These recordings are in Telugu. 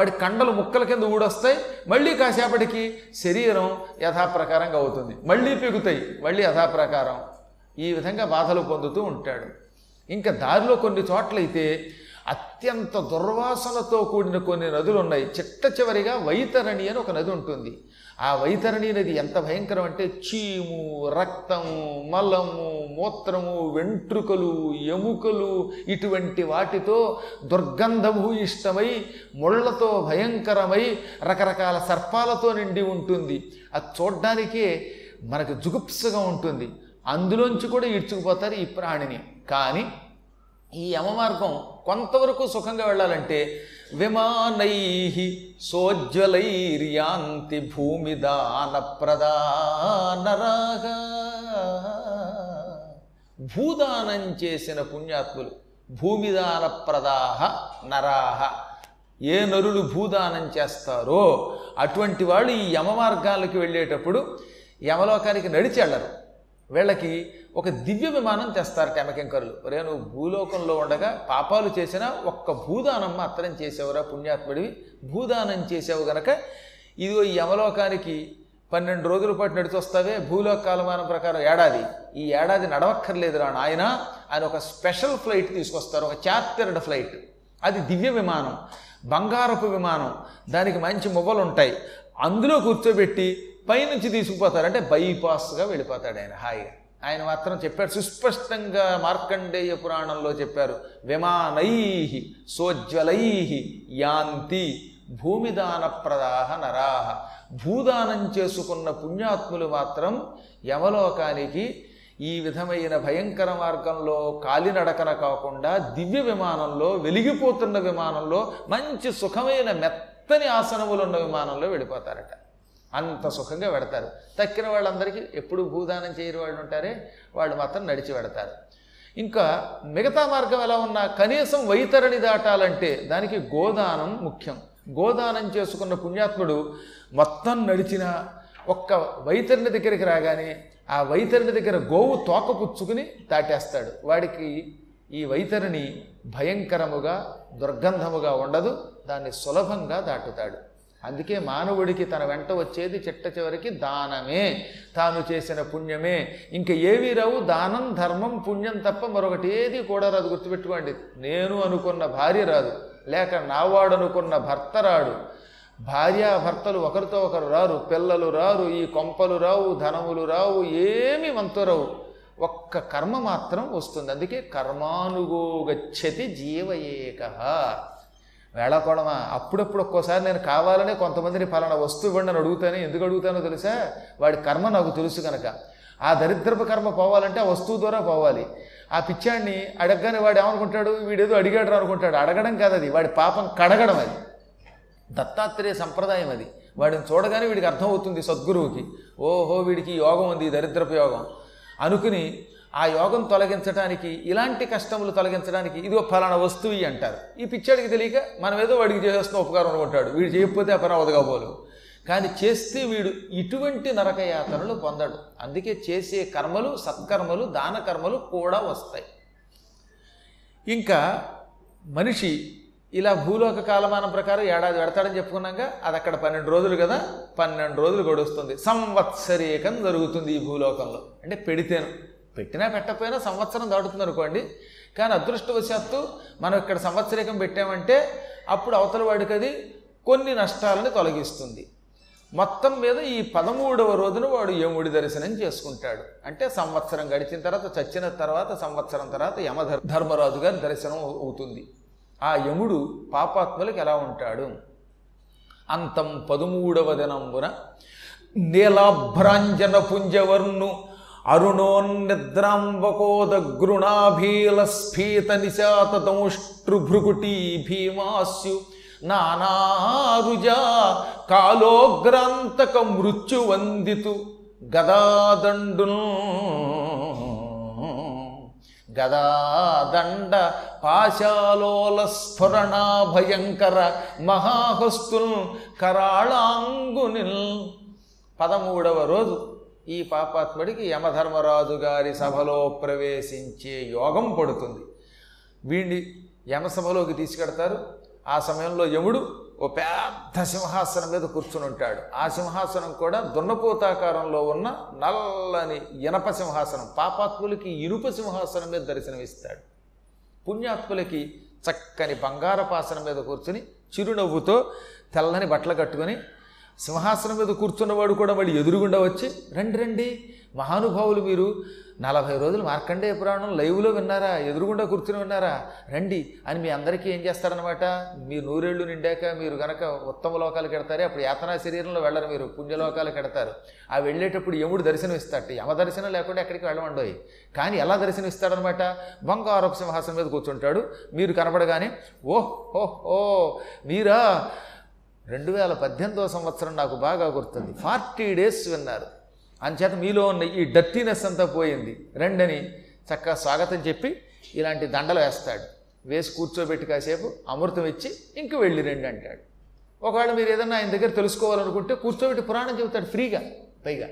వాడి కండలు ముక్కల కింద ఊడొస్తాయి మళ్ళీ కాసేపటికి శరీరం యథాప్రకారంగా అవుతుంది. మళ్ళీ పెగుతాయి మళ్ళీ యథాప్రకారం. ఈ విధంగా బాధలు పొందుతూ ఉంటాడు. ఇంకా దారిలో కొన్ని చోట్లయితే అత్యంత దుర్వాసనతో కూడిన కొన్ని నదులు ఉన్నాయి చిట్ట చివరిగా వైతరణి అని ఒక నది ఉంటుంది. ఆ వైతరణి నది ఎంత భయంకరం అంటే చీము రక్తము మలము మూత్రము వెంట్రుకలు ఎముకలు ఇటువంటి వాటితో దుర్గంధభూయిష్టమై ముళ్ళతో భయంకరమై రకరకాల సర్పాలతో నిండి ఉంటుంది. అది చూడ్డానికే మనకు జుగుప్సగా ఉంటుంది. అందులోంచి కూడా ఈడ్చుకుపోతారు ఈ ప్రాణిని. కానీ ఈ యమ మార్గం కొంతవరకు సుఖంగా వెళ్ళాలంటే విమానై సోజ్వలైర్యాంతి భూమి దాన ప్రదానరాగా భూదానం చేసిన పుణ్యాత్ములు భూమిదాన ప్రదాహ నరాహ. ఏ నరులు భూదానం చేస్తారో అటువంటి వాళ్ళు ఈ యమ మార్గాలకి వెళ్ళేటప్పుడు యమలోకానికి నడిచి వెళ్ళరు. వీళ్ళకి ఒక దివ్య విమానం చేస్తారు టెమకెంకరులు. ఒరే నువ్వు భూలోకంలో ఉండగా పాపాలు చేసినా ఒక్క భూదానం మాత్రం చేసేవరా పుణ్యాత్ముడివి? భూదానం చేసావు గనక ఇదిగో ఈ యమలోకానికి పన్నెండు రోజుల పాటు నడిచి వస్తావే భూలోక కాలమానం ప్రకారం ఏడాది. ఈ ఏడాది నడవక్కర్లేదురా నాయన. ఆయన ఒక స్పెషల్ ఫ్లైట్ తీసుకొస్తారు ఒక చార్టర్డ్ ఫ్లైట్. అది దివ్య విమానం బంగారపు విమానం. దానికి మంచి మొబలు ఉంటాయి అందులో కూర్చోబెట్టి పైనుంచి తీసుకుపోతారు. అంటే బైపాస్గా వెళ్ళిపోతాడు ఆయన. హాయిగా. ఆయన మాత్రం చెప్పారు సుస్పష్టంగా మార్కండేయ పురాణంలో చెప్పారు విమానై సోజ్వలై యాంతి భూమిదాన ప్రదాహ నరాహ భూదానం చేసుకున్న పుణ్యాత్ములు మాత్రం యమలోకానికి ఈ విధమైన భయంకర మార్గంలో కాలినడకన కాకుండా దివ్య విమానంలో వెలిగిపోతున్న విమానంలో మంచి సుఖమైన మెత్తని ఆసనములు ఉన్న విమానంలో వెళ్ళిపోతారట. అంత సుఖంగా పెడతారు. తక్కిన వాళ్ళందరికీ ఎప్పుడు భూదానం చేయని వాళ్ళు ఉంటారే వాళ్ళు మాత్రం నడిచి పెడతారు. ఇంకా మిగతా మార్గం ఎలా ఉన్నా కనీసం వైతరణి దాటాలంటే దానికి గోదానం ముఖ్యం. గోదానం చేసుకున్న పుణ్యాత్ముడు మొత్తం నడిచిన ఒక్క వైతరిని దగ్గరికి రాగానే ఆ వైతరిని దగ్గర గోవు తోక పుచ్చుకుని దాటేస్తాడు. వాడికి ఈ వైతరిని భయంకరముగా దుర్గంధముగా ఉండదు దాన్ని సులభంగా దాటుతాడు. అందుకే మానవుడికి తన వెంట వచ్చేది చిట్ట చివరికి దానమే. తాను చేసిన పుణ్యమే. ఇంక ఏవి రావు దానం ధర్మం పుణ్యం తప్ప మరొకటి ఏది కూడా రాదు గుర్తుపెట్టుకోండి. నేను అనుకున్న భార్య రాదు లేక నావాడు అనుకున్న భర్త రాడు. భార్యాభర్తలు ఒకరితో ఒకరు రారు పిల్లలు రారు ఈ కొంపలు రావు ధనములు రావు ఏమి మనతో రావు. ఒక్క కర్మ మాత్రం వస్తుంది. అందుకే కర్మానుగోగచ్చతి జీవ జీవయేక. వేళాకోళమా? అప్పుడప్పుడు ఒక్కోసారి నేను కావాలనే కొంతమందిని ఫలానా వస్తువు ఇవ్వండి అని అడుగుతాను ఎందుకు అడుగుతానో తెలుసా? వాడి కర్మ నాకు తెలుసు కనుక ఆ దరిద్రపు కర్మ పోవాలంటే ఆ వస్తువు ద్వారా పోవాలి. ఆ పిచ్చాడిని అడగగానే వాడు ఏమనుకుంటాడు? వీడేదో అడిగాడు అనుకుంటాడు. అడగడం కాదు అది. వాడి పాపం కడగడం అది. దత్తాత్రేయ సంప్రదాయం అది. వాడిని చూడగానే వీడికి అర్థమవుతుంది సద్గురువుకి. ఓహో వీడికి యోగం ఉంది దరిద్రపు యోగం. అనుకుని ఆ యోగం తొలగించడానికి ఇలాంటి కష్టములు తొలగించడానికి ఇది ఒక ఫలానా వస్తువు అంటారు. ఈ పిచ్చాడికి తెలియక మనం ఏదో వాడికి చేస్తున్న ఉపకారం అనుకుంటాడు. వీడు చేయకపోతే ఆ పని అవదుగా కానీ చేస్తే వీడు ఇటువంటి నరకయాతనలు పొందడు. అందుకే చేసే కర్మలు సత్కర్మలు దాన కర్మలు కూడా వస్తాయి. ఇంకా మనిషి ఇలా భూలోక కాలమానం ప్రకారం ఏడాది పెడతాడని చెప్పుకున్నాక అది అక్కడ పన్నెండు రోజులు కదా పన్నెండు రోజులు గడుస్తుంది. సంవత్సరీకం జరుగుతుంది ఈ భూలోకంలో. అంటే పెడితేను. పెట్టినా పెట్టకపోయినా సంవత్సరం దాటుతుంది అనుకోండి. కానీ అదృష్టవశాత్తు మనం ఇక్కడ సంవత్సరికం పెట్టామంటే అప్పుడు అవతల వాడికి అది కొన్ని నష్టాలను తొలగిస్తుంది. మొత్తం మీద ఈ పదమూడవ రోజున వాడు యముడి దర్శనం చేసుకుంటాడు. అంటే సంవత్సరం గడిచిన తర్వాత చచ్చిన తర్వాత సంవత్సరం తర్వాత యమధర్ ధర్మరాజు గారి దర్శనం అవుతుంది. ఆ యముడు పాపాత్ములకు ఎలా ఉంటాడు? అంతం పదమూడవ దినంబున నీలాభ్రాంజన పుంజవర్ణు అరుణోన్నిద్రాంబకోదగృణాభీల భీమాస్యు నానారుజా కాలోగ్రాంతక మృత్యువందితు గదాదండును. గదాదండ పాశాలోల స్ఫురణా భయంకర మహాహస్తుల్ కరాళాంగునిల్. పదమూడవ రోజు ఈ పాపాత్ముడికి యమధర్మరాజు గారి సభలో ప్రవేశించే యోగం పడుతుంది. వీడిని యమసభలోకి తీసుకెడతారు. ఆ సమయంలో యముడు ఓ పెద్ద సింహాసనం మీద కూర్చుని ఉంటాడు. ఆ సింహాసనం కూడా దున్నపోతాకారంలో ఉన్న నల్లని ఇనప సింహాసనం పాపాత్ములకి ఇనుప సింహాసనం మీద దర్శనమిస్తాడు. పుణ్యాత్ములకి చక్కని బంగారపాసనం మీద కూర్చుని చిరునవ్వుతో తెల్లని బట్టలు కట్టుకొని సింహాసనం మీద కూర్చున్నవాడు కూడా మళ్ళీ ఎదురుగుండా వచ్చి రండి రండి. మహానుభావులు మీరు నలభై రోజులు మార్కండేయ పురాణం లైవ్లో విన్నారా? ఎదురుగుండా కూర్చుని విన్నారా? రండి. అని మీ అందరికీ ఏం చేస్తారనమాట మీ నూరేళ్ళు నిండాక మీరు గనక ఉత్తమ లోకాలకు ఎడతారే అప్పుడు యాతనా శరీరంలో వెళ్ళరు మీరు పుణ్యలోకాలకు ఎడతారు ఆ వెళ్ళేటప్పుడు యముడు దర్శనం ఇస్తాడు యమ దర్శనం లేకుండా ఎక్కడికి వెళ్ళమండోయి. కానీ ఎలా దర్శనం ఇస్తాడనమాట బంగారపు సింహాసనం మీద కూర్చుంటాడు. మీరు కనపడగానే ఓహ్ ఓహ్ ఓ మీరా? రెండు వేల పద్దెనిమిదవ సంవత్సరం నాకు బాగా గుర్తుంది. ఫార్టీ డేస్ విన్నారు. అంచేత మీలో ఉన్న ఈ డర్టీనెస్ అంతా పోయింది. రెండని చక్కగా స్వాగతం చెప్పి ఇలాంటి దండలు వేస్తాడు. వేసి కూర్చోబెట్టి కాసేపు అమృతం ఇచ్చి ఇంక వెళ్ళి రండి అంటాడు. ఒకవేళ మీరు ఏదన్నా ఆయన దగ్గర తెలుసుకోవాలనుకుంటే కూర్చోబెట్టి పురాణం చెబుతాడు ఫ్రీగా పైగా.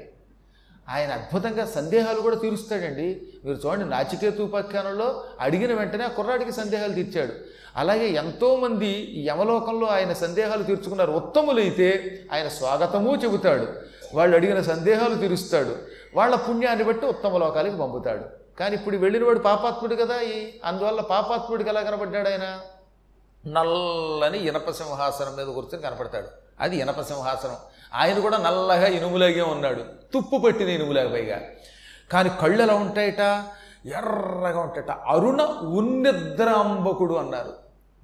ఆయన అద్భుతంగా సందేహాలు కూడా తీరుస్తాడండి. మీరు చూడండి నాచికేతు ఉపాఖ్యానంలో అడిగిన వెంటనే కుర్రాడికి సందేహాలు తీర్చాడు. అలాగే ఎంతోమంది యమలోకంలో ఆయన సందేహాలు తీర్చుకున్నారు. ఉత్తములైతే ఆయన స్వాగతము చెబుతాడు. వాళ్ళు అడిగిన సందేహాలు తీరుస్తాడు. వాళ్ళ పుణ్యాన్ని బట్టి ఉత్తమ లోకాలకి పంపుతాడు. కానీ ఇప్పుడు వెళ్ళినవాడు పాపాత్ముడు కదా ఈ. అందువల్ల పాపాత్ముడికి ఎలా కనబడ్డాడు ఆయన? నల్లని ఇనప సింహాసనం మీద కూర్చొని కనపడతాడు. అది ఇనప సింహాసనం. ఆయన కూడా నల్లగా ఇనుములాగే ఉన్నాడు. తుప్పు పట్టిన ఇనుములాగా పైగా. కానీ కళ్ళు ఎలా ఉంటాయట? ఎర్రగా ఉంటాయట. అరుణ ఉన్నిద్రాంబకుడు అన్నారు.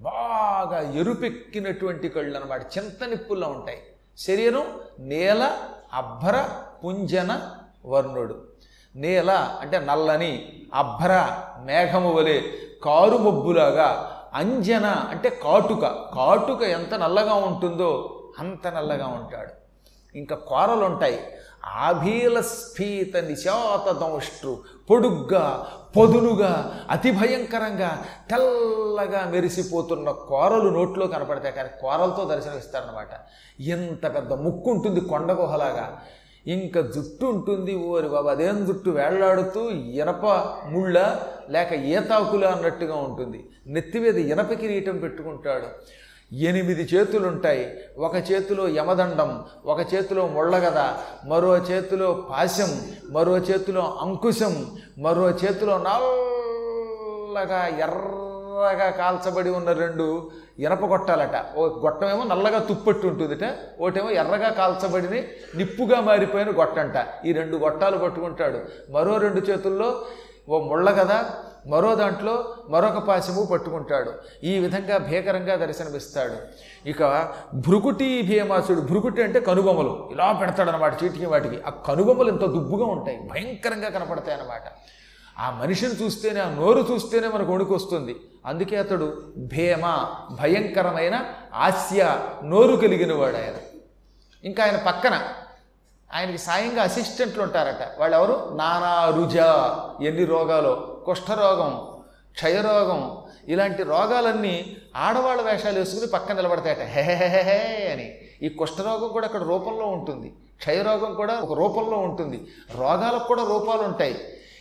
బాగా ఎరుపెక్కినటువంటి కళ్ళు అనమాట చింత నిప్పుల్లో ఉంటాయి. శరీరం నేల అభ్ర పుంజన వర్ణుడు. నేల అంటే నల్లని అభ్ర మేఘము వలె కారు మబ్బులాగా అంజన అంటే కాటుక. కాటుక ఎంత నల్లగా ఉంటుందో అంత నల్లగా ఉంటాడు. ఇంకా కూరలు ఉంటాయి ఆభీల స్ఫీత నిశాత దంష్ట్రు పొడుగ్గా పొదునుగా అతి భయంకరంగా తెల్లగా మెరిసిపోతున్న కూరలు నోట్లో కనపడతాయి. కానీ కూరలతో దర్శనమిస్తారనమాట ఎంత పెద్ద ముక్కు ఉంటుంది కొండ గుహలాగా. ఇంకా జుట్టు ఉంటుంది. ఓరి బాబా అదేం జుట్టు? వేళ్ళాడుతూ ఇనప ముళ్ళ లేక ఈతాకుల అన్నట్టుగా ఉంటుంది. నెత్తి మీద ఇనప కిరీటం పెట్టుకుంటాడు. ఎనిమిది చేతులు ఉంటాయి ఒక చేతిలో యమదండం ఒక చేతిలో ముళ్ళగద మరో చేతిలో పాశం మరో చేతిలో అంకుశం మరో చేతిలో నల్లగా ఎర్రగా కాల్చబడి ఉన్న రెండు ఇనప గొట్టాలట ఓ గొట్టమేమో నల్లగా తుప్పట్టు ఉంటుందిట ఒకటేమో ఎర్రగా కాల్చబడిని నిప్పుగా మారిపోయిన గొట్టంట. ఈ రెండు గొట్టాలు పట్టుకుంటాడు. మరో రెండు చేతుల్లో ఓ ముళ్ళ కదా మరో దాంట్లో మరొక పాశము పట్టుకుంటాడు. ఈ విధంగా భీకరంగా దర్శనమిస్తాడు. ఇక భృకుటి భీమాసుడు భృకుటి అంటే కనుబొమ్మలు. ఇలా పెడతాడనమాట చీటికి వాటికి. ఆ కనుబొమ్మలు ఎంతో దుబ్బుగా ఉంటాయి భయంకరంగా కనపడతాయి అన్నమాట. ఆ మనిషిని చూస్తేనే ఆ నోరు చూస్తేనే మనకు వణుకు వస్తుంది అందుకే అతడు భేమ భయంకరమైన ఆస్య నోరు కలిగిన వాడు ఆయన. ఇంకా ఆయన పక్కన ఆయనకి సాయంగా అసిస్టెంట్లు ఉంటారట. వాళ్ళు ఎవరు నానా రుజ. ఎన్ని రోగాలు కుష్ఠరోగం క్షయరోగం ఇలాంటి రోగాలన్నీ ఆడవాళ్ళ వేషాలు వేసుకుని పక్కన నిలబడతాయట. హెహెహెహే అని. ఈ కుష్ఠరోగం కూడా అక్కడ రూపంలో ఉంటుంది. క్షయరోగం కూడా ఒక రూపంలో ఉంటుంది. రోగాలకు కూడా రూపాలు ఉంటాయి.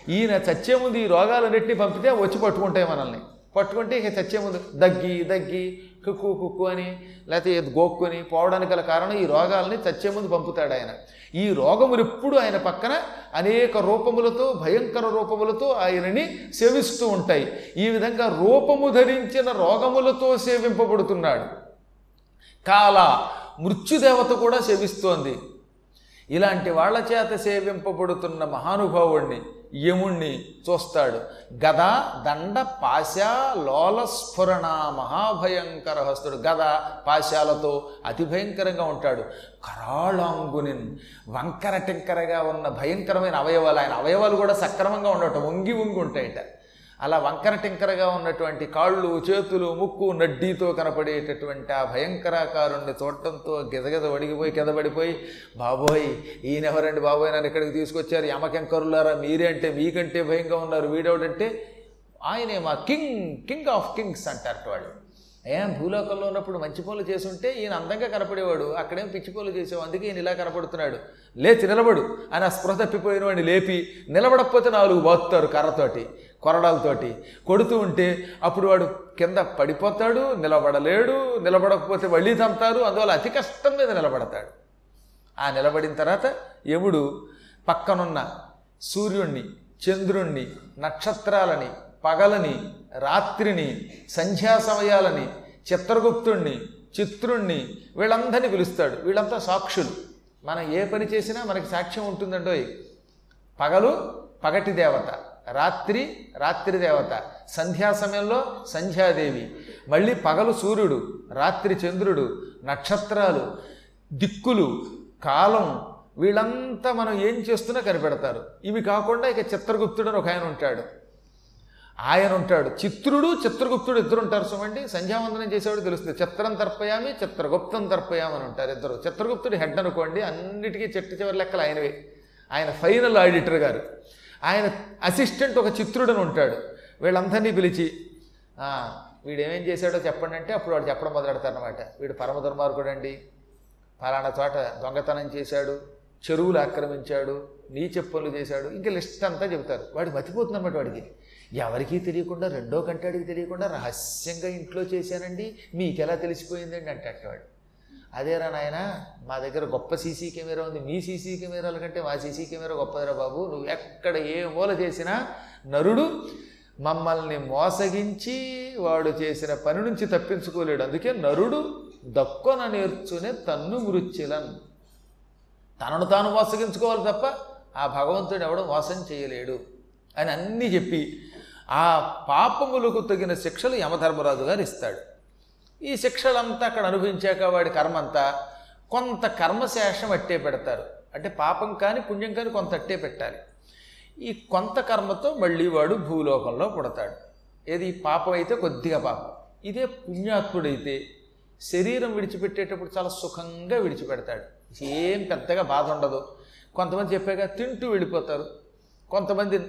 ఈయన చచ్చే ముందు ఈ రోగాలన్నింటినీ పంపితే వచ్చి పట్టుకుంటాయి మనల్ని. పట్టుకుంటే ఇక చచ్చే ముందు దగ్గి దగ్గి కుక్కు కుక్కు అని లేకపోతే గోక్కుని పోవడానికి గల కారణం ఈ రోగాల్ని చచ్చే ముందు పంపుతాడు ఆయన. ఈ రోగములు ఎప్పుడు ఆయన పక్కన అనేక రూపములతో భయంకర రూపములతో ఆయనని సేవిస్తూ ఉంటాయి. ఈ విధంగా రూపము ధరించిన రోగములతో సేవింపబడుతున్నాడు. కాల మృత్యుదేవత కూడా సేవిస్తోంది. ఇలాంటి వాళ్ళ చేత సేవింపబడుతున్న మహానుభావుణ్ణి యముణ్ణి చూస్తాడు. గద దండ పాశ లోల స్ఫురణ మహాభయంకర హస్తుడు. గద పాశాలతో అతి భయంకరంగా ఉంటాడు. కరాళాంగునిన్ వంకర టింకరగా ఉన్న భయంకరమైన అవయవాలు ఆయన అవయవాలు కూడా సక్రమంగా ఉండటం వంగి వంగి ఉంటాయట. అలా వంకర టింకరగా ఉన్నటువంటి కాళ్ళు చేతులు ముక్కు నడ్డీతో కనపడేటటువంటి ఆ భయంకరాకారుణ్ణి చూడటంతో గిజగిజ వడిగిపోయి కిందపడిపోయి బాబోయ్ ఈయనెవరండి బాబోయ్? నన్ను ఇక్కడికి తీసుకొచ్చారు. యమకెంకరులారా మీరే అంటే మీకంటే భయంగా ఉన్నారు. వీడెవడంటే ఆయనే మా కింగ్ కింగ్ ఆఫ్ కింగ్స్ అంటారు వాళ్ళు ఏం భూలోకంలో ఉన్నప్పుడు మంచి పనులు చేస్తుంటే ఈయన అందంగా కనపడేవాడు. అక్కడేం పిచ్చి పనులు చేసావు అందుకే ఈయన ఇలా కనపడుతున్నాడు. లేచి నిలబడు. అని ఆ స్పృహ తప్పిపోయిన వాడిని లేపి నిలబడకపోతే నాలుగు బాగుతారు కర్రతోటి. కొరడాలతోటి కొడుతూ ఉంటే అప్పుడు వాడు కింద పడిపోతాడు నిలబడలేడు నిలబడకపోతే మళ్ళీ చంపుతారు అందువల్ల అతి కష్టం మీద నిలబడతాడు. ఆ నిలబడిన తర్వాత యముడు పక్కనున్న సూర్యుణ్ణి చంద్రుణ్ణి నక్షత్రాలని పగలని రాత్రిని సంధ్యా సమయాలని చిత్రగుప్తుణ్ణి చిత్రుణ్ణి వీళ్ళందరినీ పిలుస్తాడు. వీళ్ళంతా సాక్షులు. మనం ఏ పని చేసినా మనకి సాక్ష్యం ఉంటుందండోయ్. పగలు పగటి దేవత. రాత్రి రాత్రి దేవత. సంధ్యా సమయంలో సంధ్యాదేవి. మళ్ళీ పగలు సూర్యుడు రాత్రి చంద్రుడు నక్షత్రాలు దిక్కులు కాలం వీళ్ళంతా మనం ఏం చేస్తున్నా కనిపెడతారు. ఇవి కాకుండా ఇక చిత్రగుప్తుడు అని ఒక ఆయన ఉంటాడు. ఆయన ఉంటాడు. చిత్రుడు చిత్రగుప్తుడు ఇద్దరు ఉంటారు చూడండి సంధ్యావందనం చేసేవాడు తెలుస్తుంది. చిత్రం తర్పయామి చిత్రగుప్తం తర్పయామి అని ఉంటారు ఇద్దరు. చిత్రగుప్తుడు హెడ్ అనుకోండి అన్నిటికీ చెట్టు చివరి లెక్కలు ఆయనవే. ఆయన ఫైనల్ ఆడిటర్ గారు. ఆయన అసిస్టెంట్ ఒక చిత్రుడని ఉంటాడు. వీళ్ళందరినీ పిలిచి వీడు ఏమేం చేశాడో చెప్పండి అంటే అప్పుడు వాడు చెప్పడం మొదలెడతారనమాట వీడు పరమ దుర్మార్గుడు అండి ఫలానా చోట దొంగతనం చేశాడు చెరువులు ఆక్రమించాడు నీ పనులు చేశాడు ఇంకా లిస్ట్ అంతా చెబుతారు. వాడు మతిపోతుంది అనమాట వాడికి. ఎవరికీ తెలియకుండా రెండో కంటాడికి తెలియకుండా రహస్యంగా ఇంట్లో చేశానండి మీకెలా తెలిసిపోయిందండి అంటాడు వాడు. అదేరా నాయన మా దగ్గర గొప్ప సీసీ కెమెరా ఉంది. మీ సీసీ కెమెరాల కంటే మా సీసీ కెమెరా గొప్పదిరా బాబు. నువ్వు ఎక్కడ ఏ మూల చేసినా నరుడు మమ్మల్ని మోసగించి వాడు చేసిన పని నుంచి తప్పించుకోలేడు. అందుకే నరుడు దక్కున నేర్చునే తన్ను మృత్యులన్. తనను తాను మోసగించుకోవాలి తప్ప ఆ భగవంతుడు ఎవడు మోసం చేయలేడు అని అన్నీ చెప్పి ఆ పాపములకు తగిన శిక్షలు యమధర్మరాజు గారు ఇస్తాడు. ఈ శిక్షలంతా అక్కడ అనుభవించాక వాడి కర్మ అంతా కొంత కర్మశేషం అట్టే పెడతారు. అంటే పాపం కానీ పుణ్యం కానీ కొంత అట్టే పెట్టాలి. ఈ కొంత కర్మతో మళ్ళీ వాడు భూలోకంలో పుడతాడు. ఏది? పాపం అయితే కొద్దిగా పాపం. ఇదే పుణ్యాత్ముడైతే శరీరం విడిచిపెట్టేటప్పుడు చాలా సుఖంగా విడిచిపెడతాడు. ఏం పెద్దగా బాధ ఉండదు. కొంతమంది చెప్పాక తింటూ వెళ్ళిపోతారు. కొంతమంది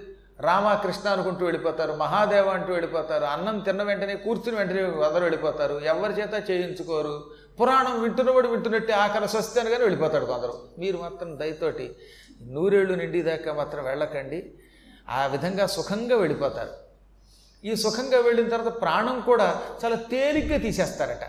రామకృష్ణ అనుకుంటూ వెళ్ళిపోతారు మహాదేవ అంటూ వెళ్ళిపోతారు అన్నం తిన్న వెంటనే కూర్చుని వెంటనే వదలు వెళ్ళిపోతారు. ఎవరి చేత చేయించుకోరు. పురాణం వింటున్నవాడు వింటున్నట్టే ఆఖరి స్వస్తి అనగానే వెళ్ళిపోతాడు కొందరు. మీరు మాత్రం దయతోటి నూరేళ్ళు నిండిదాకా మాత్రం వెళ్ళకండి. ఆ విధంగా సుఖంగా వెళ్ళిపోతారు. ఈ సుఖంగా వెళ్ళిన తర్వాత ప్రాణం కూడా చాలా తేలిగ్గా తీసేస్తారట.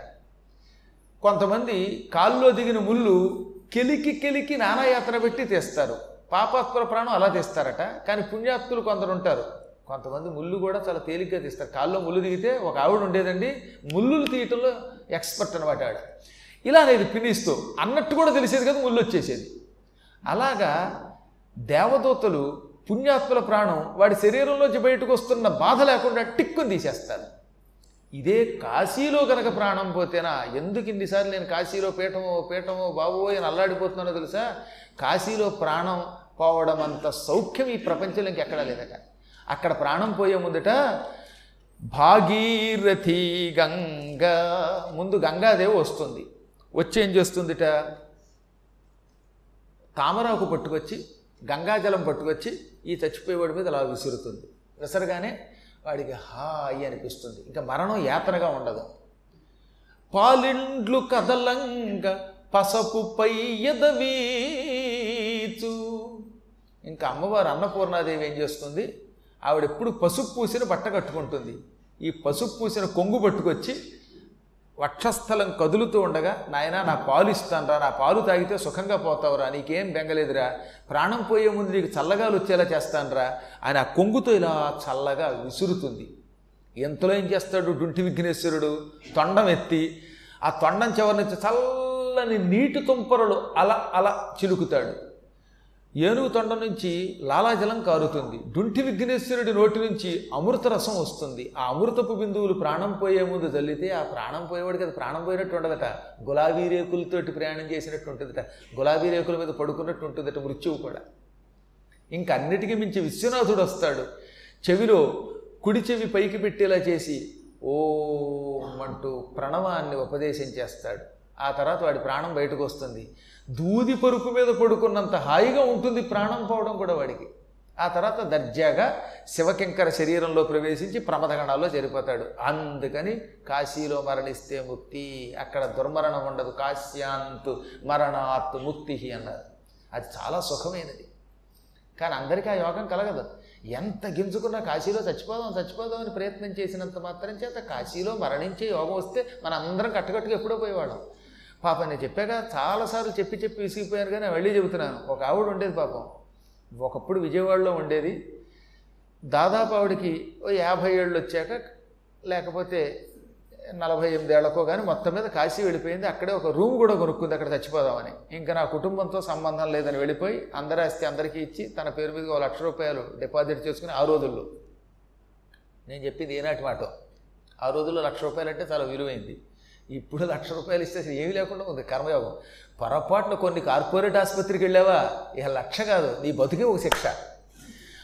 కొంతమంది కాల్లో దిగిన ముళ్ళు కెలికి కెలికి నానాయాత్ర పెట్టి తీస్తారు. పాపాత్ముల ప్రాణం అలా తీస్తారట. కానీ పుణ్యాత్తులు కొందరు ఉంటారు. కొంతమంది ముళ్ళు కూడా చాలా తేలిగ్గా తీస్తారు. కాల్లో ముళ్ళు దిగితే ఒక ఆవిడ ఉండేదండి. ముళ్ళులు తీయటంలో ఎక్స్పర్ట్ అనమాట ఆవిడ. ఇలా అనేది పినిస్తూ అన్నట్టు కూడా తెలిసేది కదా ముళ్ళు వచ్చేసేది. అలాగా దేవదూతలు పుణ్యాత్ముల ప్రాణం వాడి శరీరంలోంచి బయటకు వస్తున్న బాధ లేకుండా టిక్కుని తీసేస్తారు. ఇదే కాశీలో కనుక ప్రాణం పోతేనా ఎందుకు ఇన్నిసార్లు నేను కాశీలో పీఠమో పీఠమో బాబోయ్ అని అల్లాడిపోతున్నానో తెలుసా? కాశీలో ప్రాణం పోవడం అంత సౌఖ్యం ఈ ప్రపంచంలో ఇంకెక్కడా లేదట. అక్కడ ప్రాణం పోయే ముందట భాగీరథి గంగా ముందు గంగాదేవి వస్తుంది. వచ్చి ఏం చేస్తుందిట? తామరాకు పట్టుకొచ్చి గంగాజలం పట్టుకొచ్చి ఈ చచ్చిపోయేవాడి మీద అలా విసురుతుంది. విసరగానే వాడికి హాయి అనిపిస్తుంది. ఇంకా మరణం యాతనగా ఉండదు. పాలిండ్లు కదలంగ పసపు పై పయ్యదవీచు ఇంకా అమ్మవారు అన్నపూర్ణాదేవి ఏం చేస్తుంది? ఆవిడ ఎప్పుడు పసుపు పూసిన బట్ట కట్టుకుంటుంది. ఈ పసుపు పూసిన కొంగు పట్టుకొచ్చి వక్షస్థలం కదులుతూ ఉండగా నాయనా నా పాలు ఇస్తానరా నా పాలు తాగితే సుఖంగా పోతావురా నీకేం బెంగలేదురా ప్రాణం పోయే ముందు నీకు చల్లగాలు వచ్చేలా చేస్తానురా అని ఆ కొంగుతో ఇలా చల్లగా విసురుతుంది. ఎంతలో ఏం చేస్తాడు డుంటి విఘ్నేశ్వరుడు? తొండం ఎత్తి ఆ తొండం చివరి నుంచి చల్లని నీటి తుంపరలు అలా అలా చిలుకుతాడు. ఏనుగు తొండ నుంచి లాలాజలం కారుతుంది. డుంటి విఘ్నేశ్వరుడి నోటి నుంచి అమృత రసం వస్తుంది. ఆ అమృతపు బిందువులు ప్రాణం పోయే ముందు చల్లితే ఆ ప్రాణం పోయేవాడికి అది ప్రాణం పోయినట్టు ఉండదట. గులాబీ రేకులతోటి ప్రయాణం చేసినట్టు ఉంటుందట. గులాబీ రేకుల మీద పడుకున్నట్టు ఉంటుందట మృత్యువు కూడా. ఇంక అన్నిటికీ మించి విశ్వనాథుడు వస్తాడు. చెవిలో కుడి చెవి పైకి పెట్టేలా చేసి ఓం అంటూ ప్రణవాన్ని ఉపదేశం చేస్తాడు ఆ తర్వాత వాడి ప్రాణం బయటకు వస్తుంది. దూది పరుపు మీద పడుకున్నంత హాయిగా ఉంటుంది ప్రాణం పోవడం కూడా వాడికి. ఆ తర్వాత దర్జాగా శివకింకర శరీరంలో ప్రవేశించి ప్రమదగణాల్లో చేరిపోతాడు. అందుకని కాశీలో మరణిస్తే ముక్తి అక్కడ దుర్మరణం ఉండదు. కాశ్యాంతు మరణాత్ ముక్తి అన్నారు. అది చాలా సుఖమైనది. కానీ అందరికీ ఆ యోగం కలగదు. ఎంత గింజుకున్నా కాశీలో చచ్చిపోదాం చచ్చిపోదాం అని ప్రయత్నం చేసినంత మాత్రం చేత కాశీలో మరణించే యోగం వస్తే మన అందరం కట్టకట్టుగా ఎప్పుడో పోయేవాళ్ళం. పాపం నేను చెప్పాక చాలాసార్లు చెప్పి చెప్పి విసిగిపోయాను కానీ మళ్ళీ చెబుతున్నాను. ఒక ఆవిడ ఉండేది పాపం. ఒకప్పుడు విజయవాడలో ఉండేది. దాదాపు ఆవిడకి ఓ యాభై ఏళ్ళు వచ్చాక లేకపోతే నలభై ఎనిమిదేళ్ళకో కానీ మొత్తం మీద కాశీ వెళ్ళిపోయింది. అక్కడే ఒక రూమ్ కూడా కొనుక్కుంది అక్కడ చచ్చిపోదామని. ఇంకా నా కుటుంబంతో సంబంధం లేదని వెళ్ళిపోయి అందరి ఆస్తి అందరికీ ఇచ్చి తన పేరు మీద ఒక లక్ష రూపాయలు డిపాజిట్ చేసుకుని ఆ రోజుల్లో నేను చెప్పింది ఏనాటి మాట. ఆ రోజుల్లో లక్ష రూపాయలు అంటే చాలా విలువైంది. ఇప్పుడు లక్ష రూపాయలు ఇస్తే ఏమీ లేకుండా ఉంది కర్మయోగం. పొరపాటున కొన్ని కార్పొరేట్ ఆసుపత్రికి వెళ్ళావా? ఇక లక్ష కాదు నీ బతుకే ఒక శిక్ష.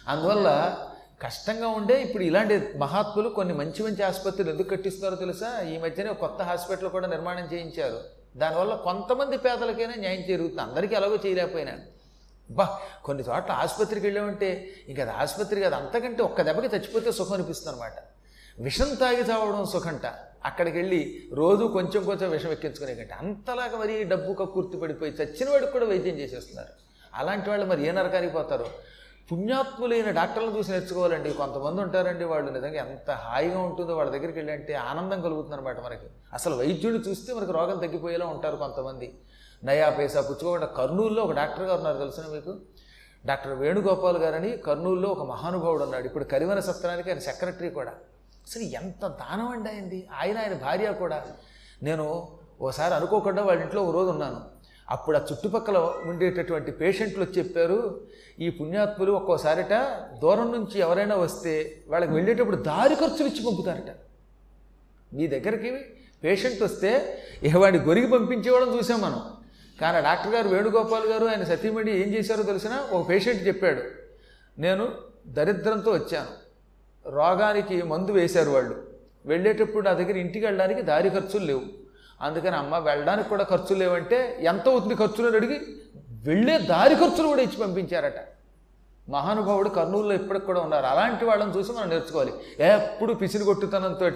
అందువల్ల కష్టంగా ఉండే ఇప్పుడు ఇలాంటి మహాత్ములు కొన్ని మంచి మంచి ఆసుపత్రులు ఎందుకు కట్టిస్తున్నారో తెలుసా? ఈ మధ్యనే కొత్త హాస్పిటల్ కూడా నిర్మాణం చేయించారు. దానివల్ల కొంతమంది పేదలకైనా న్యాయం జరుగుతుంది. అందరికీ ఎలాగో చేయలేకపోయినా. బా కొన్ని చోట్ల ఆసుపత్రికి వెళ్ళామంటే ఇంకా అది ఆసుపత్రి కాదు అంతకంటే ఒక్క దెబ్బకి చచ్చిపోతే సుఖం అనిపిస్తుంది అనమాట విషం తాగి చావడం సుఖంట. అక్కడికి వెళ్ళి రోజు కొంచెం కొంచెం విషం ఎక్కించుకునే కంటే అంతలాగా మరి డబ్బు కక్కుర్తి పడిపోయి చచ్చిన వాడికి కూడా వైద్యం చేసేస్తున్నారు. అలాంటి వాళ్ళు మరి ఏ నరకానికి పోతారు? పుణ్యాత్ములైన డాక్టర్లను చూసి నేర్చుకోవాలండి. కొంతమంది ఉంటారండి వాళ్ళు నిజంగా ఎంత హాయిగా ఉంటుందో వాళ్ళ దగ్గరికి వెళ్ళి అంటే ఆనందం కలుగుతుందనమాట మనకి. అసలు వైద్యుడు చూస్తే మనకు రోగం తగ్గిపోయేలా ఉంటారు కొంతమంది. నయా పైసా పుచ్చుకోకుండా కర్నూలులో ఒక డాక్టర్ గారు ఉన్నారు తెలిసిన మీకు? డాక్టర్ వేణుగోపాల్ గారని కర్నూలులో ఒక మహానుభావుడు ఉన్నాడు. ఇప్పుడు కరివన సత్రానికి ఆయన సెక్రటరీ కూడా. అసలు ఎంత దానం అండి అయింది ఆయన ఆయన భార్య కూడా. నేను ఓసారి అనుకోకుండా వాళ్ళ ఇంట్లో ఒక రోజు ఉన్నాను. అప్పుడు ఆ చుట్టుపక్కల ఉండేటటువంటి పేషెంట్లు వచ్చి చెప్పారు ఈ పుణ్యాత్ములు ఒక్కోసారిట దూరం నుంచి ఎవరైనా వస్తే వాళ్ళకి వెళ్ళేటప్పుడు దారి ఖర్చులు ఇచ్చి పంపుతారట. మీ దగ్గరికి పేషెంట్ వస్తే ఏ వాడిని గొరిగి పంపించేవాళ్ళని చూసాం మనం. కానీ డాక్టర్ గారు వేణుగోపాల్ గారు ఆయన సతీమణి ఏం చేశారో తెలిసిన ఒక పేషెంట్ చెప్పాడు. నేను దరిద్రంతో వచ్చాను. రోగానికి మందు వేశారు వాళ్ళు. వెళ్ళేటప్పుడు నా దగ్గర ఇంటికి వెళ్ళడానికి దారి ఖర్చులు లేవు. అందుకని అమ్మ వెళ్ళడానికి కూడా ఖర్చులు లేవంటే ఎంత అవుతుంది ఖర్చులు అని అడిగి వెళ్ళే దారి ఖర్చులు కూడా ఇచ్చి పంపించారట. మహానుభావుడు కర్నూలులో ఇప్పటికి కూడా ఉన్నారు. అలాంటి వాళ్ళని చూసి మనం నేర్చుకోవాలి. ఎప్పుడు పిసిని కొట్టుతనంతో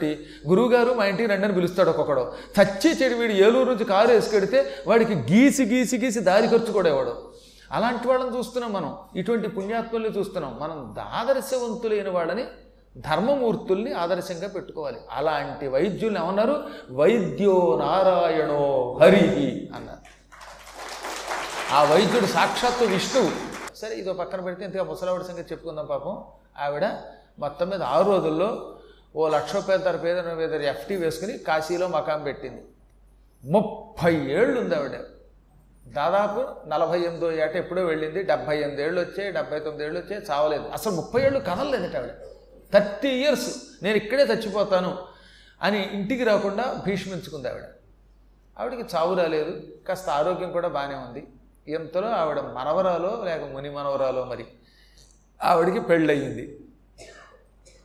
గురువుగారు మా ఇంటికి రండి అని పిలుస్తాడు ఒక్కొక్కడు. చచ్చి చెడు వీడు ఏలూరు నుంచి కారు వేసుకెడితే వాడికి గీసి గీసి గీసి దారి ఖర్చు కూడా ఇవ్వడు. అలాంటి వాళ్ళని చూస్తున్నాం మనం. ఇటువంటి పుణ్యాత్ముల్ని చూస్తున్నాం. మనం దాదర్శవంతులైన వాళ్ళని ధర్మమూర్తుల్ని ఆదర్శంగా పెట్టుకోవాలి. అలాంటి వైద్యులు ఏమన్నారు? వైద్యో నారాయణో హరిహి అన్నారు. ఆ వైద్యుడు సాక్షాత్తు విష్ణువు. సరే ఇదో పక్కన పెడితే ఇంతగా ముసలావిడ సంగతి చెప్పుకుందాం పాపం. ఆవిడ మొత్తం మీద ఆరు రోజుల్లో ఓ లక్ష రూపాయల తర పేద మీద ఎఫ్టీ వేసుకుని కాశీలో మకాం పెట్టింది. ముప్పై ఏళ్ళు ఉంది ఆవిడ. దాదాపు నలభై ఎనిమిదో ఏట ఎప్పుడో వెళ్ళింది. డెబ్బై ఎనిమిది ఏళ్ళు వచ్చాయి డెబ్బై తొమ్మిది ఏళ్ళు వచ్చాయి చావలేదు. అసలు ముప్పై ఏళ్ళు కదలలేదట ఆవిడ. థర్టీ ఇయర్స్ నేను ఇక్కడే చచ్చిపోతాను అని ఇంటికి రాకుండా భీష్మించుకుంది ఆవిడ. ఆవిడకి చావు రాలేదు కాస్త ఆరోగ్యం కూడా బాగానే ఉంది. ఎంతలో ఆవిడ మనవరాలో లేక ముని మనవరాలో మరి ఆవిడకి పెళ్ళయింది.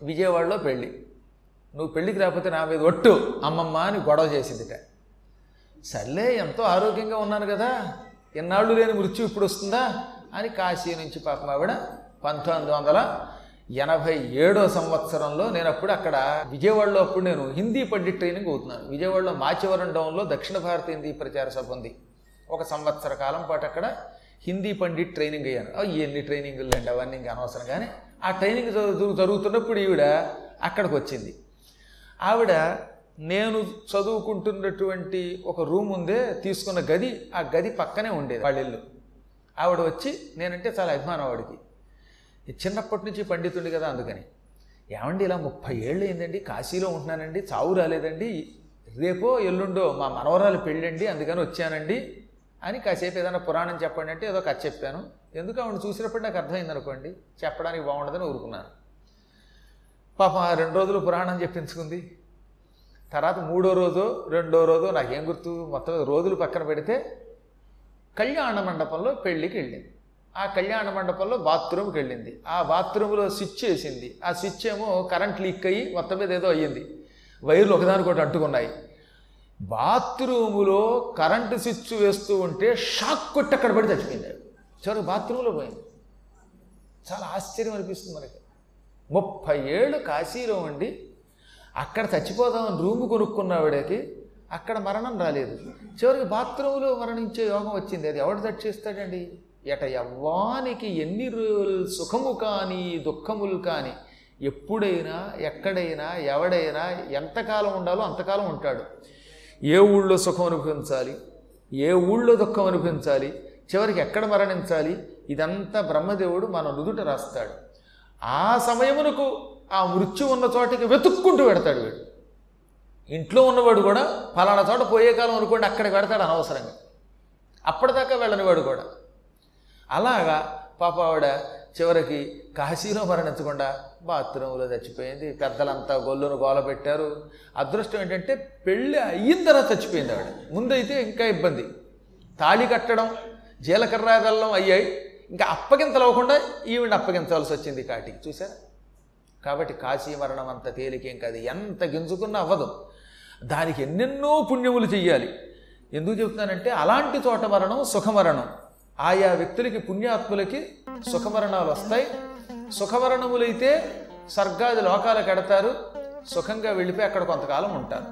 విజయవాడలో పెళ్ళి. నువ్వు పెళ్ళికి రాకపోతే నా మీద ఒట్టు అమ్మమ్మ అని గొడవ చేసిందిట. సర్లే ఎంతో ఆరోగ్యంగా ఉన్నాను కదా ఎన్నాళ్ళు లేని మృత్యు ఇప్పుడు వస్తుందా అని కాశీ నుంచి పాపం ఆవిడ పంతొమ్మిది వందల ఎనభై ఏడో సంవత్సరంలో నేను అప్పుడు అక్కడ విజయవాడలో అప్పుడు నేను హిందీ పండిట్ ట్రైనింగ్ అవుతున్నాను. విజయవాడలో మాచివరం డౌన్లో దక్షిణ భారత హిందీ ప్రచార సభ ఉంది. ఒక సంవత్సర కాలం పాటు అక్కడ హిందీ పండిట్ ట్రైనింగ్ అయ్యాను. ఎన్ని ట్రైనింగులు అండి అవన్నీ ఇంకా అనవసరం. కానీ ఆ ట్రైనింగ్ జరుగుతున్నప్పుడు ఈవిడ అక్కడికి వచ్చింది. ఆవిడ నేను చదువుకుంటున్నటువంటి ఒక రూమ్ ఉందే తీసుకున్న గది ఆ గది పక్కనే ఉండేది వాళ్ళ ఇల్లు. ఆవిడ వచ్చి నేనంటే చాలా అభిమానం ఆవిడకి. చిన్నప్పటి నుంచి పండితుడి కదా అందుకని. ఏమండి ఇలా ముప్పై ఏళ్ళు అయిందండి కాశీలో ఉంటున్నానండి చావు రాలేదండి రేపో ఎల్లుండో మా మనవరాలు పెళ్ళండి అందుకని వచ్చానండి అని కాసేపు ఏదైనా పురాణం చెప్పండి అంటే ఏదో కథ చెప్పాను. ఎందుకు ఆవిడ చూసినప్పుడు నాకు అర్థమైంది అనుకోండి చెప్పడానికి బాగుండదని ఊరుకున్నాను. పాపం ఆ రెండు రోజులు పురాణం చెప్పించుకుంది. తర్వాత మూడో రోజు రెండో రోజు నాకేం గుర్తు మొత్తం రోజులు పక్కన పెడితే కళ్యాణ మండపంలో పెళ్ళికి వెళ్ళింది ఆ కళ్యాణ మండపంలో బాత్రూమ్కి వెళ్ళింది. ఆ బాత్రూంలో స్విచ్ వేసింది ఆ స్విచ్ ఏమో కరెంట్ లీక్ అయ్యి మొత్తం మీద ఏదో అయ్యింది. వైర్లు ఒకదానికొకటి అంటుకున్నాయి. బాత్రూములో కరెంటు స్విచ్ వేస్తూ ఉంటే షాక్ కొట్టి అక్కడ పడి చచ్చిపోయింది. చివరికి బాత్రూంలో పోయింది. చాలా ఆశ్చర్యం అనిపిస్తుంది మనకి. ముప్పై ఏళ్ళు కాశీలో ఉండి అక్కడ చచ్చిపోదామని రూమ్ కొనుక్కున్నవాడికి అక్కడ మరణం రాలేదు. చివరికి బాత్రూంలో మరణించే యోగం వచ్చింది. అది ఎవడు దట్ చేస్తాడండి? ఎట ఎవ్వానికి ఎన్ని రోజులు సుఖము కానీ దుఃఖములు కానీ ఎప్పుడైనా ఎక్కడైనా ఎవడైనా ఎంతకాలం ఉండాలో అంతకాలం ఉంటాడు. ఏ ఊళ్ళో సుఖం అనుభవించాలి? ఏ ఊళ్ళో దుఃఖం అనుభవించాలి? చివరికి ఎక్కడ మరణించాలి? ఇదంతా బ్రహ్మదేవుడు మన నుదుట రాస్తాడు. ఆ సమయమునకు ఆ మృత్యు ఉన్న చోటికి వెతుక్కుంటూ పెడతాడు వీడు. ఇంట్లో ఉన్నవాడు కూడా ఫలానా చోట పోయే కాలం అనుకోండి అక్కడికి పెడతాడు అనవసరంగా. అప్పటిదాకా వెళ్ళని వాడు కూడా. అలాగా పాప ఆవిడ చివరికి కాశీలో మరణించకుండా బాత్రూంలో చచ్చిపోయింది. పెద్దలంతా గొల్లును గోలపెట్టారు అదృష్టం ఏంటంటే పెళ్ళి అయిన తర్వాత చచ్చిపోయింది ఆవిడ. ముందైతే ఇంకా ఇబ్బంది. తాళి కట్టడం జీలకర్ర బెల్లం అయ్యాయి. ఇంకా అప్పగింతలవ్వకుండా ఈవిడ అప్పగించవలసి వచ్చింది కాటికి. చూసారా కాబట్టి కాశీ మరణం అంత తేలికేం కాదు. ఎంత గింజుకున్నా అవ్వదు. దానికి ఎన్నెన్నో పుణ్యములు చెయ్యాలి. ఎందుకు చెప్తున్నానంటే అలాంటి చోట మరణం సుఖమరణం. ఆయా వ్యక్తులకి పుణ్యాత్ములకి సుఖమరణాలు వస్తాయి. సుఖమరణములైతే స్వర్గాది లోకాలకు ఎడతారు సుఖంగా వెళ్ళిపోయి అక్కడ కొంతకాలం ఉంటారు.